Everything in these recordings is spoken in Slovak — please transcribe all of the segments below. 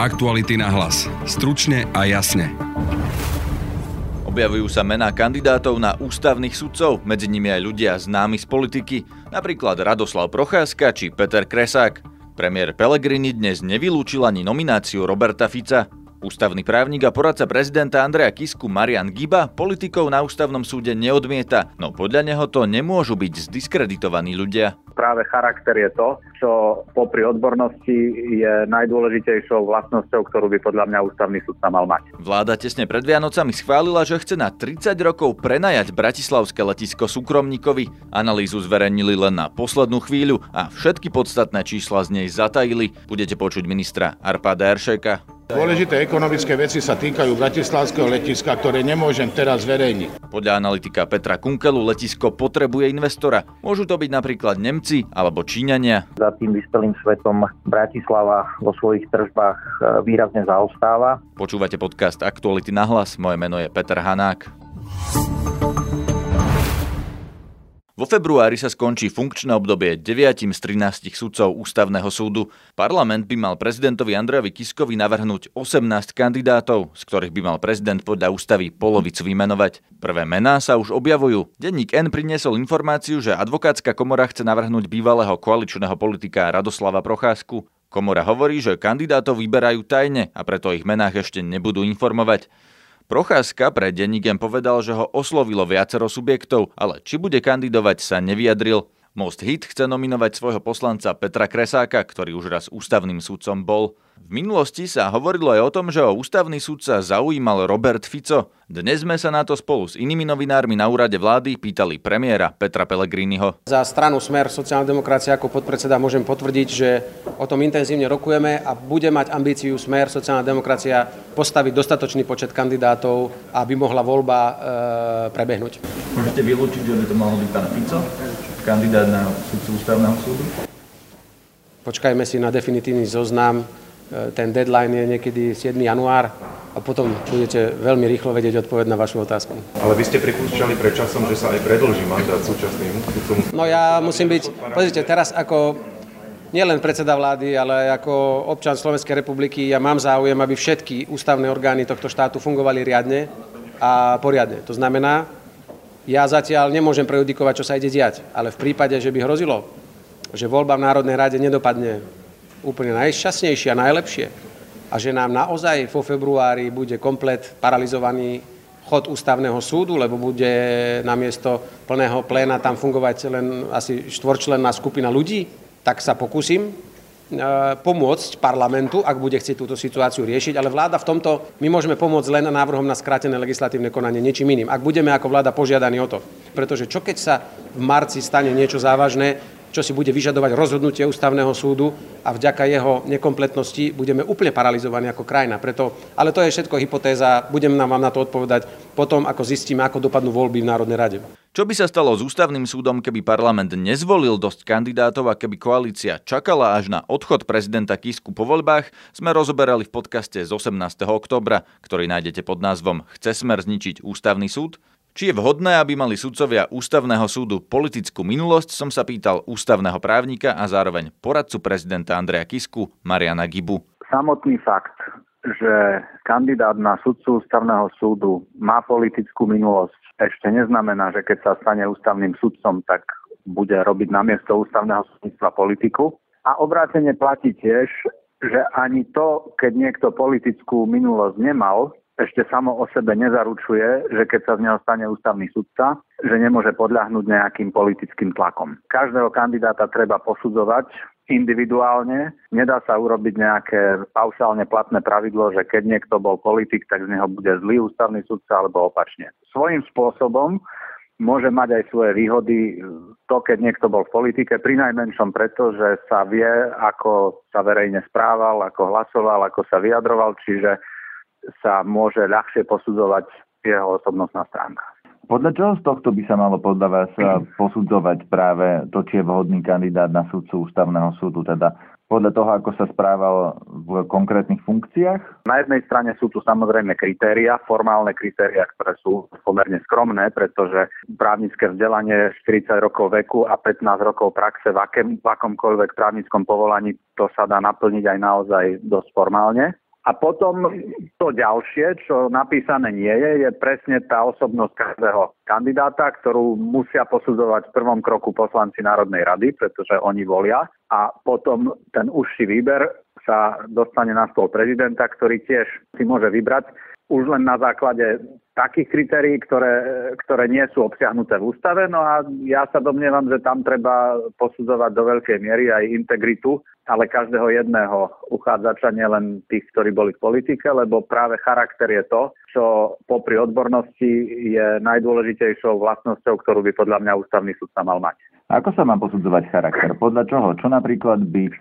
Aktuality na hlas. Stručne a jasne. Objavujú sa mená kandidátov na ústavných sudcov, medzi nimi aj ľudia známi z politiky, napríklad Radoslav Procházka či Peter Kresák. Premiér Pellegrini dnes nevylúčil ani nomináciu Roberta Fica. Ústavný právnik a poradca prezidenta Andreja Kisku Marian Giba politikov na ústavnom súde neodmieta, no podľa neho to nemôžu byť zdiskreditovaní ľudia. Práve charakter je to, čo popri odbornosti je najdôležitejšou vlastnosťou, ktorú by podľa mňa ústavný súdca mal mať. Vláda tesne pred Vianocami schválila, že chce na 30 rokov prenajať bratislavské letisko súkromníkovi. Analýzu zverejnili len na poslednú chvíľu a všetky podstatné čísla z nej zatajili. Budete počuť ministra Arpada Eršeka. Dôležité ekonomické veci sa týkajú Bratislavského letiska, ktoré nemôžem teraz zverejniť. Podľa analytika Petra Kunkelu letisko potrebuje investora. Môžu to byť napríklad Nemci alebo Číňania. Za tým vyspelým svetom Bratislava vo svojich tržbách e, výrazne zaostáva. Počúvate podcast Aktuality na hlas. Moje meno je Peter Hanák. Vo februári sa skončí funkčné obdobie 9 z 13 sudcov Ústavného súdu. Parlament by mal prezidentovi Andrejovi Kiskovi navrhnúť 18 kandidátov, z ktorých by mal prezident podľa ústavy polovicu vymenovať. Prvé mená sa už objavujú. Denník N priniesol informáciu, že advokátska komora chce navrhnúť bývalého koaličného politika Radoslava Procházku. Komora hovorí, že kandidátov vyberajú tajne a preto ich menách ešte nebudú informovať. Procházka pre Denníkem povedal, že ho oslovilo viacero subjektov, ale či bude kandidovať sa nevyjadril. Most Hit chce nominovať svojho poslanca Petra Kresáka, ktorý už raz ústavným sudcom bol. V minulosti sa hovorilo aj o tom, že o ústavný sudca zaujímal Robert Fico. Dnes sme sa na to spolu s inými novinármi na úrade vlády pýtali premiéra Petra Pellegriniho. Za stranu Smer sociálna demokracia ako podpredseda môžem potvrdiť, že o tom intenzívne rokujeme a bude mať ambíciu Smer sociálna demokracia postaviť dostatočný počet kandidátov, aby mohla voľba e, prebehnúť. Môžete vylúčiť, že by to mohol byť pán Fico, kandidát na sudcu ústavného súdu? Počkajme si na definitívny zoznam. E, ten deadline je niekedy 7. január a potom budete veľmi rýchlo vedieť odpoveď na vašu otázku. Ale vy ste pripúšťali predčasom, že sa aj predlží mandát súčasným sudcom. No ja musím byť, pozrite, teraz ako nielen predseda vlády, ale ako občan Slovenskej republiky ja mám záujem, aby všetky ústavné orgány tohto štátu fungovali riadne a poriadne. To znamená, ja zatiaľ nemôžem prejudikovať, čo sa ide diať, ale v prípade, že by hrozilo, že voľba v Národnej rade nedopadne úplne najšťastnejšie a najlepšie, a že nám naozaj vo februári bude komplet paralizovaný chod ústavného súdu, lebo bude namiesto plného pléna tam fungovať len asi štvorčlenná skupina ľudí, tak sa pokúsim e, pomôcť parlamentu, ak bude chcieť túto situáciu riešiť, ale vláda v tomto, my môžeme pomôcť len návrhom na skrátené legislatívne konanie, ničím iným. Ak budeme ako vláda požiadaní o to. Pretože čo keď sa v marci stane niečo závažné, čo si bude vyžadovať rozhodnutie ústavného súdu a vďaka jeho nekompletnosti budeme úplne paralizovaní ako krajina. Preto, ale to je všetko hypotéza, budem nám vám na to odpovedať potom, ako zistíme, ako dopadnú voľby v Národnej rade. Čo by sa stalo s ústavným súdom, keby parlament nezvolil dosť kandidátov a keby koalícia čakala až na odchod prezidenta Kisku po voľbách, sme rozoberali v podcaste z 18. oktobra, ktorý nájdete pod názvom Chce smer zničiť ústavný súd? Či je vhodné, aby mali sudcovia ústavného súdu politickú minulosť, som sa pýtal ústavného právnika a zároveň poradcu prezidenta Andreja Kisku, Mariana Gibu. Samotný fakt, že kandidát na sudcu ústavného súdu má politickú minulosť, ešte neznamená, že keď sa stane ústavným sudcom, tak bude robiť na miesto ústavného súdnictva politiku. A obrátene platí tiež, že ani to, keď niekto politickú minulosť nemal, ešte samo o sebe nezaručuje, že keď sa z neho stane ústavný sudca, že nemôže podľahnúť nejakým politickým tlakom. Každého kandidáta treba posudzovať individuálne. Nedá sa urobiť nejaké paušálne platné pravidlo, že keď niekto bol politik, tak z neho bude zlý ústavný sudca alebo opačne. Svojím spôsobom môže mať aj svoje výhody to, keď niekto bol v politike, pri najmenšom preto, že sa vie, ako sa verejne správal, ako hlasoval, ako sa vyjadroval, čiže sa môže ľahšie posudzovať jeho osobnostná stránka. Podľa čoho z tohto by sa malo podľa vás posudzovať práve to, či je vhodný kandidát na sudcu ústavného súdu? Teda podľa toho, ako sa správal v konkrétnych funkciách? Na jednej strane sú tu samozrejme kritéria, formálne kritéria, ktoré sú pomerne skromné, pretože právnické vzdelanie 40 rokov veku a 15 rokov praxe v, akém, v akomkoľvek právnickom povolaní to sa dá naplniť aj naozaj dosť formálne A potom to ďalšie, čo napísané nie je, je presne tá osobnosť každého kandidáta, ktorú musia posudzovať v prvom kroku poslanci Národnej rady, pretože oni volia. A potom ten užší výber sa dostane na stôl prezidenta, ktorý tiež si môže vybrať už len na základe takých kritérií, ktoré, ktoré nie sú obsiahnuté v ústave. No a ja sa domnievam, že tam treba posudzovať do veľkej miery aj integritu, ale každého jedného uchádzača, nielen tých, ktorí boli v politike, lebo práve charakter je to, čo popri odbornosti je najdôležitejšou vlastnosťou, ktorú by podľa mňa ústavný sa mal mať. Ako sa má posudzovať charakter? Podľa čoho? Čo napríklad by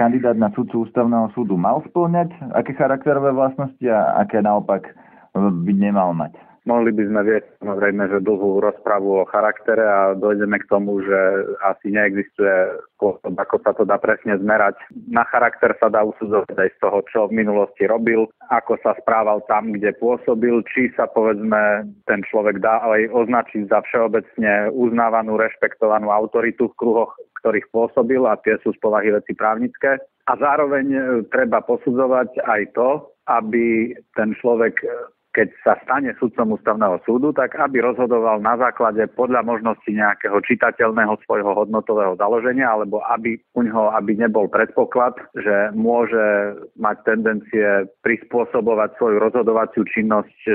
kandidát na sudcu ústavného súdu mal spĺňať, aké charakterové vlastnosti a aké naopak by nemal mať? Mohli by sme viesť samozrejme, že dlhú rozpravu o charaktere a dojdeme k tomu, že asi neexistuje spôsob, ako sa to dá presne zmerať. Na charakter sa dá usudzovať aj z toho, čo v minulosti robil, ako sa správal tam, kde pôsobil, či sa povedzme ten človek dá aj označiť za všeobecne uznávanú, rešpektovanú autoritu v kruhoch, ktorých pôsobil a tie sú z povahy veci právnické. A zároveň e, treba posudzovať aj to, aby ten človek keď sa stane sudcom ústavného súdu, tak aby rozhodoval na základe podľa možnosti nejakého čitateľného svojho hodnotového založenia, alebo aby u ňoho aby nebol predpoklad, že môže mať tendencie prispôsobovať svoju rozhodovaciu činnosť e,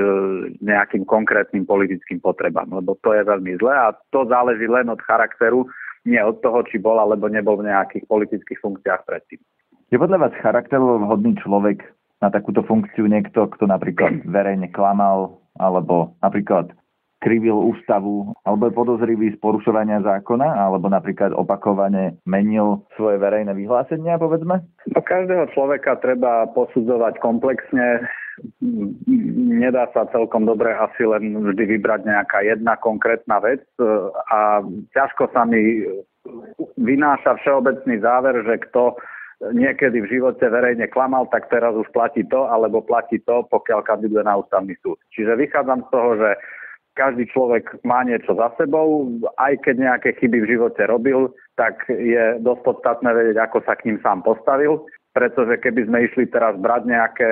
nejakým konkrétnym politickým potrebám, lebo to je veľmi zlé a to záleží len od charakteru, nie od toho, či bol alebo nebol v nejakých politických funkciách predtým. Je podľa vás charakterovo vhodný človek na takúto funkciu niekto, kto napríklad verejne klamal, alebo napríklad krivil ústavu, alebo je podozrivý z porušovania zákona, alebo napríklad opakovane menil svoje verejné vyhlásenia, povedzme? No, každého človeka treba posudzovať komplexne. Nedá sa celkom dobre asi len vždy vybrať nejaká jedna konkrétna vec a ťažko sa mi vynáša všeobecný záver, že kto niekedy v živote verejne klamal, tak teraz už platí to, alebo platí to, pokiaľ kandiduje na ústavný súd. Čiže vychádzam z toho, že každý človek má niečo za sebou, aj keď nejaké chyby v živote robil, tak je dosť podstatné vedieť, ako sa k ním sám postavil pretože keby sme išli teraz brať nejaké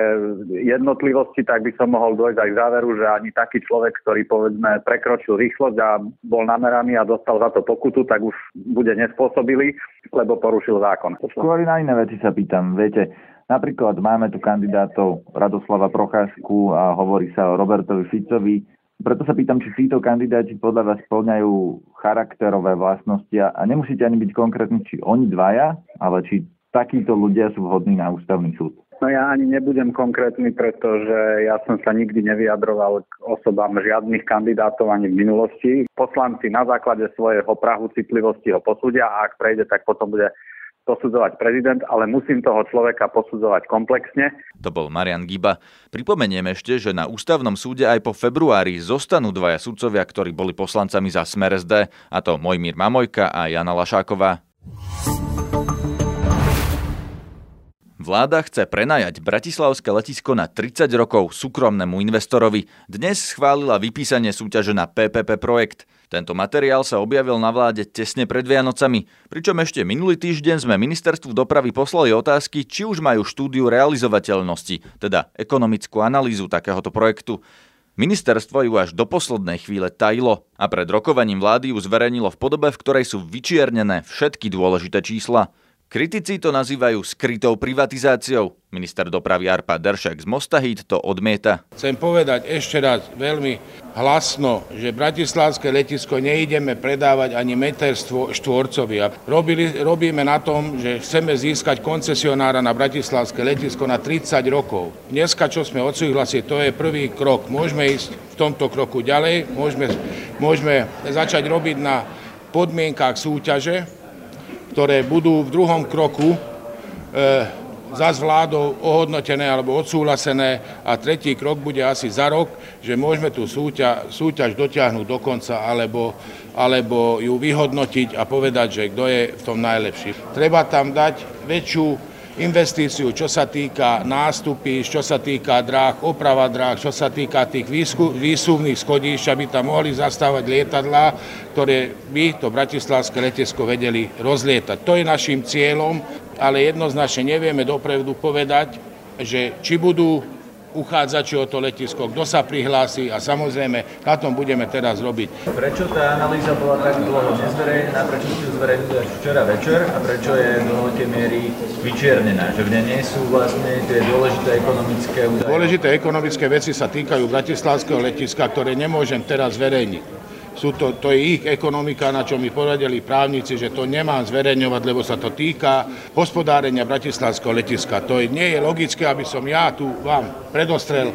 jednotlivosti, tak by som mohol dojsť aj k záveru, že ani taký človek, ktorý povedzme prekročil rýchlosť a bol nameraný a dostal za to pokutu, tak už bude nespôsobilý, lebo porušil zákon. Skôr na iné veci sa pýtam. Viete, napríklad máme tu kandidátov Radoslava Procházku a hovorí sa o Robertovi Ficovi. Preto sa pýtam, či títo kandidáti podľa vás splňajú charakterové vlastnosti a nemusíte ani byť konkrétni, či oni dvaja, ale či takíto ľudia sú vhodní na ústavný súd? No ja ani nebudem konkrétny, pretože ja som sa nikdy nevyjadroval k osobám žiadnych kandidátov ani v minulosti. Poslanci na základe svojho prahu citlivosti ho posúdia a ak prejde, tak potom bude posudzovať prezident, ale musím toho človeka posudzovať komplexne. To bol Marian Giba. Pripomeniem ešte, že na ústavnom súde aj po februári zostanú dvaja sudcovia, ktorí boli poslancami za Smer SD, a to Mojmír Mamojka a Jana Lašáková. Vláda chce prenajať Bratislavské letisko na 30 rokov súkromnému investorovi. Dnes schválila vypísanie súťaže na PPP projekt. Tento materiál sa objavil na vláde tesne pred Vianocami, pričom ešte minulý týždeň sme ministerstvu dopravy poslali otázky, či už majú štúdiu realizovateľnosti, teda ekonomickú analýzu takéhoto projektu. Ministerstvo ju až do poslednej chvíle tajilo a pred rokovaním vlády ju zverejnilo v podobe, v ktorej sú vyčiernené všetky dôležité čísla. Kritici to nazývajú skrytou privatizáciou. Minister dopravy Arpa Deršek z Mostahít to odmieta. Chcem povedať ešte raz veľmi hlasno, že Bratislavské letisko neideme predávať ani meter štvorcový. Robili, robíme na tom, že chceme získať koncesionára na Bratislavské letisko na 30 rokov. Dneska, čo sme odsúhlasili, to je prvý krok. Môžeme ísť v tomto kroku ďalej, môžeme, môžeme začať robiť na podmienkách súťaže, ktoré budú v druhom kroku e, za vládou ohodnotené alebo odsúhlasené a tretí krok bude asi za rok, že môžeme tú súťaž, súťaž dotiahnuť do konca alebo, alebo ju vyhodnotiť a povedať, že kto je v tom najlepší. Treba tam dať väčšiu investíciu, čo sa týka nástupy, čo sa týka dráh, oprava dráh, čo sa týka tých výsuvných schodíšť, aby tam mohli zastávať lietadlá, ktoré by to bratislavské letisko vedeli rozlietať. To je našim cieľom, ale jednoznačne nevieme dopredu povedať, že či budú uchádzači o to letisko, kto sa prihlási a samozrejme na tom budeme teraz robiť. Prečo tá analýza bola tak dlho nezverejnená, prečo ste zverejnili až včera večer a prečo je do veľkej miery vyčiernená, že v nej nie sú vlastne tie dôležité ekonomické údaje? Dôležité ekonomické veci sa týkajú Bratislavského letiska, ktoré nemôžem teraz zverejniť sú to, to je ich ekonomika, na čo mi poradili právnici, že to nemám zverejňovať, lebo sa to týka hospodárenia Bratislavského letiska. To nie je logické, aby som ja tu vám predostrel e,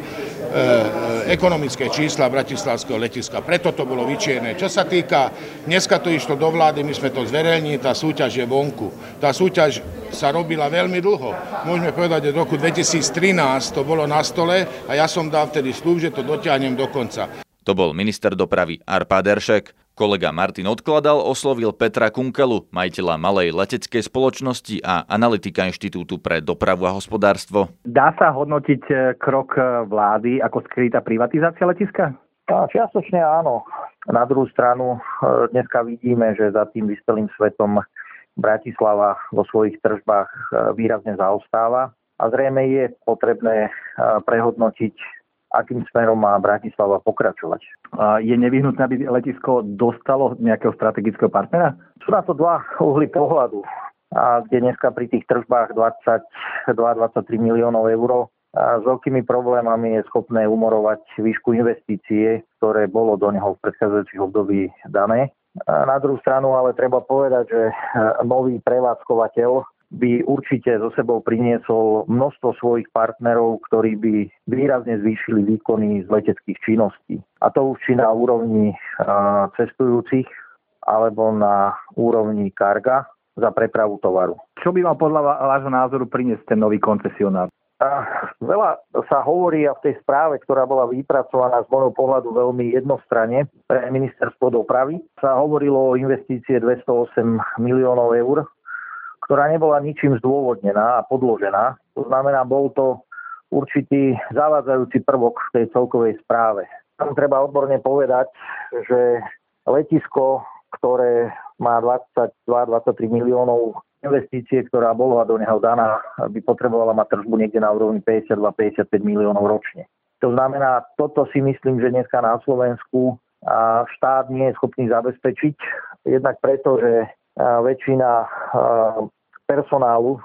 ekonomické čísla Bratislavského letiska. Preto to bolo vyčierné. Čo sa týka, dneska to išlo do vlády, my sme to zverejnili, tá súťaž je vonku. Tá súťaž sa robila veľmi dlho. Môžeme povedať, že v roku 2013 to bolo na stole a ja som dal vtedy slúb, že to dotiahnem do konca. To bol minister dopravy Arpad Eršek. Kolega Martin Odkladal oslovil Petra Kunkelu, majiteľa malej leteckej spoločnosti a analytika Inštitútu pre dopravu a hospodárstvo. Dá sa hodnotiť e, krok e, vlády ako skrytá privatizácia letiska? Čiastočne áno. Na druhú stranu e, dneska vidíme, že za tým vyspelým svetom Bratislava vo svojich tržbách výrazne zaostáva a zrejme je potrebné prehodnotiť akým smerom má Bratislava pokračovať. Je nevyhnutné, aby letisko dostalo nejakého strategického partnera? Sú na to dva uhly pohľadu. A kde dneska pri tých tržbách 22-23 miliónov eur a s veľkými problémami je schopné umorovať výšku investície, ktoré bolo do neho v predchádzajúcich období dané. A na druhú stranu ale treba povedať, že nový prevádzkovateľ by určite so sebou priniesol množstvo svojich partnerov, ktorí by výrazne zvýšili výkony z leteckých činností. A to už či na úrovni cestujúcich alebo na úrovni karga za prepravu tovaru. Čo by mal podľa vášho názoru priniesť ten nový koncesionár? Veľa sa hovorí a v tej správe, ktorá bola vypracovaná z môjho pohľadu veľmi jednostranne pre ministerstvo dopravy, sa hovorilo o investície 208 miliónov eur ktorá nebola ničím zdôvodnená a podložená. To znamená, bol to určitý zavádzajúci prvok v tej celkovej správe. Tam treba odborne povedať, že letisko, ktoré má 22-23 miliónov investície, ktorá bola do neho daná, by potrebovala mať tržbu niekde na úrovni 52-55 miliónov ročne. To znamená, toto si myslím, že dneska na Slovensku štát nie je schopný zabezpečiť. Jednak preto, že väčšina personálu,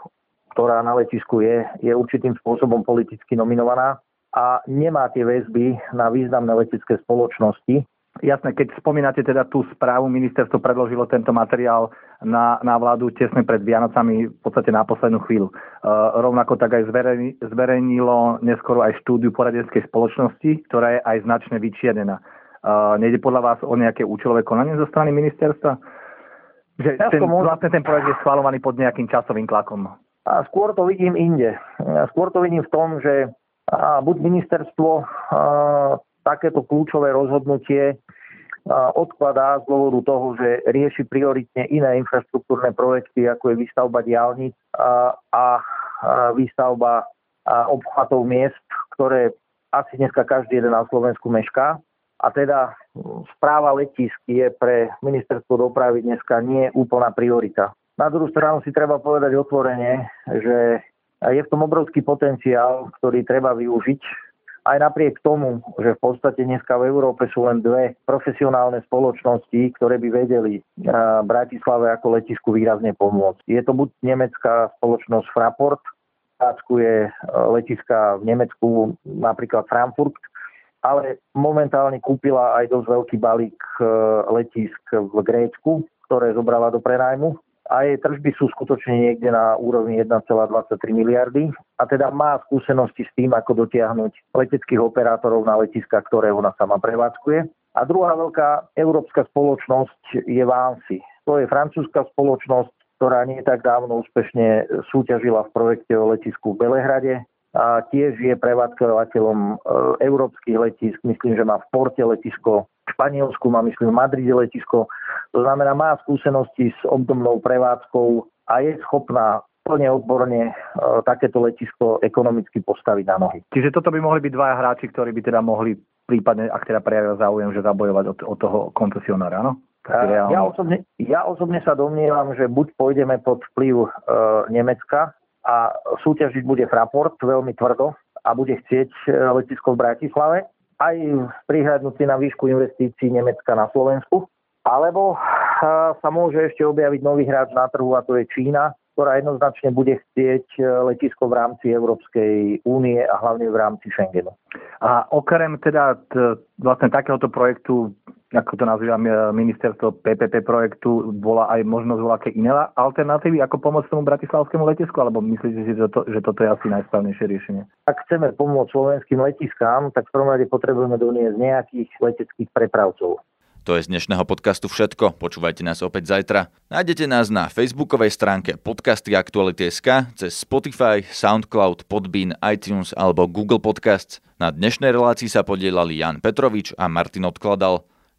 ktorá na letisku je, je určitým spôsobom politicky nominovaná a nemá tie väzby na významné letecké spoločnosti. Jasné, keď spomínate teda tú správu, ministerstvo predložilo tento materiál na, na vládu tesne pred Vianocami, v podstate na poslednú chvíľu. E, rovnako tak aj zverejnilo neskoro aj štúdiu poradenskej spoločnosti, ktorá je aj značne vyčiernená. E, nejde podľa vás o nejaké účelové konanie zo strany ministerstva? Že ten, vlastne ten projekt je schvalovaný pod nejakým časovým tlakom. A skôr to vidím inde. Skôr to vidím v tom, že buď ministerstvo takéto kľúčové rozhodnutie odkladá z dôvodu toho, že rieši prioritne iné infraštruktúrne projekty, ako je výstavba diálnic a, a výstavba obchvatov miest, ktoré asi dneska každý jeden na Slovensku mešká. A teda správa letisk je pre ministerstvo dopravy dneska nie úplná priorita. Na druhú stranu si treba povedať otvorene, že je v tom obrovský potenciál, ktorý treba využiť. Aj napriek tomu, že v podstate dneska v Európe sú len dve profesionálne spoločnosti, ktoré by vedeli Bratislave ako letisku výrazne pomôcť. Je to buď nemecká spoločnosť Fraport, je letiska v Nemecku, napríklad Frankfurt, ale momentálne kúpila aj dosť veľký balík e, letisk v Grécku, ktoré zobrala do prenajmu a jej tržby sú skutočne niekde na úrovni 1,23 miliardy a teda má skúsenosti s tým, ako dotiahnuť leteckých operátorov na letiska, ktoré ona sama prevádzkuje. A druhá veľká európska spoločnosť je Vansi. To je francúzska spoločnosť, ktorá nie tak dávno úspešne súťažila v projekte o letisku v Belehrade a tiež je prevádzkovateľom e, európskych letisk. Myslím, že má v Porte letisko, v Španielsku má, myslím, v Madride letisko. To znamená, má skúsenosti s obdobnou prevádzkou a je schopná plne odborne e, takéto letisko ekonomicky postaviť na nohy. Čiže toto by mohli byť dvaja hráči, ktorí by teda mohli prípadne, ak teda prejavia záujem, že zabojovať od, od toho koncesionára, no? Ja osobne, ja osobne sa domnievam, že buď pôjdeme pod vplyv e, Nemecka, a súťažiť bude Fraport veľmi tvrdo a bude chcieť e, letisko v Bratislave, aj prihľadnúci na výšku investícií Nemecka na Slovensku. Alebo e, sa môže ešte objaviť nový hráč na trhu a to je Čína, ktorá jednoznačne bude chcieť e, letisko v rámci Európskej únie a hlavne v rámci Schengenu. A okrem teda t- vlastne takéhoto projektu, ako to nazývam ministerstvo PPP projektu, bola aj možnosť voľaké iné alternatívy ako pomôcť tomu bratislavskému letisku, alebo myslíte si, že, to, že toto je asi najsprávnejšie riešenie? Ak chceme pomôcť slovenským letiskám, tak v prvom rade potrebujeme doniesť nejakých leteckých prepravcov. To je z dnešného podcastu všetko. Počúvajte nás opäť zajtra. Nájdete nás na facebookovej stránke podcasty Aktuality.sk, cez Spotify, Soundcloud, Podbean, iTunes alebo Google Podcasts. Na dnešnej relácii sa podielali Jan Petrovič a Martin Odkladal.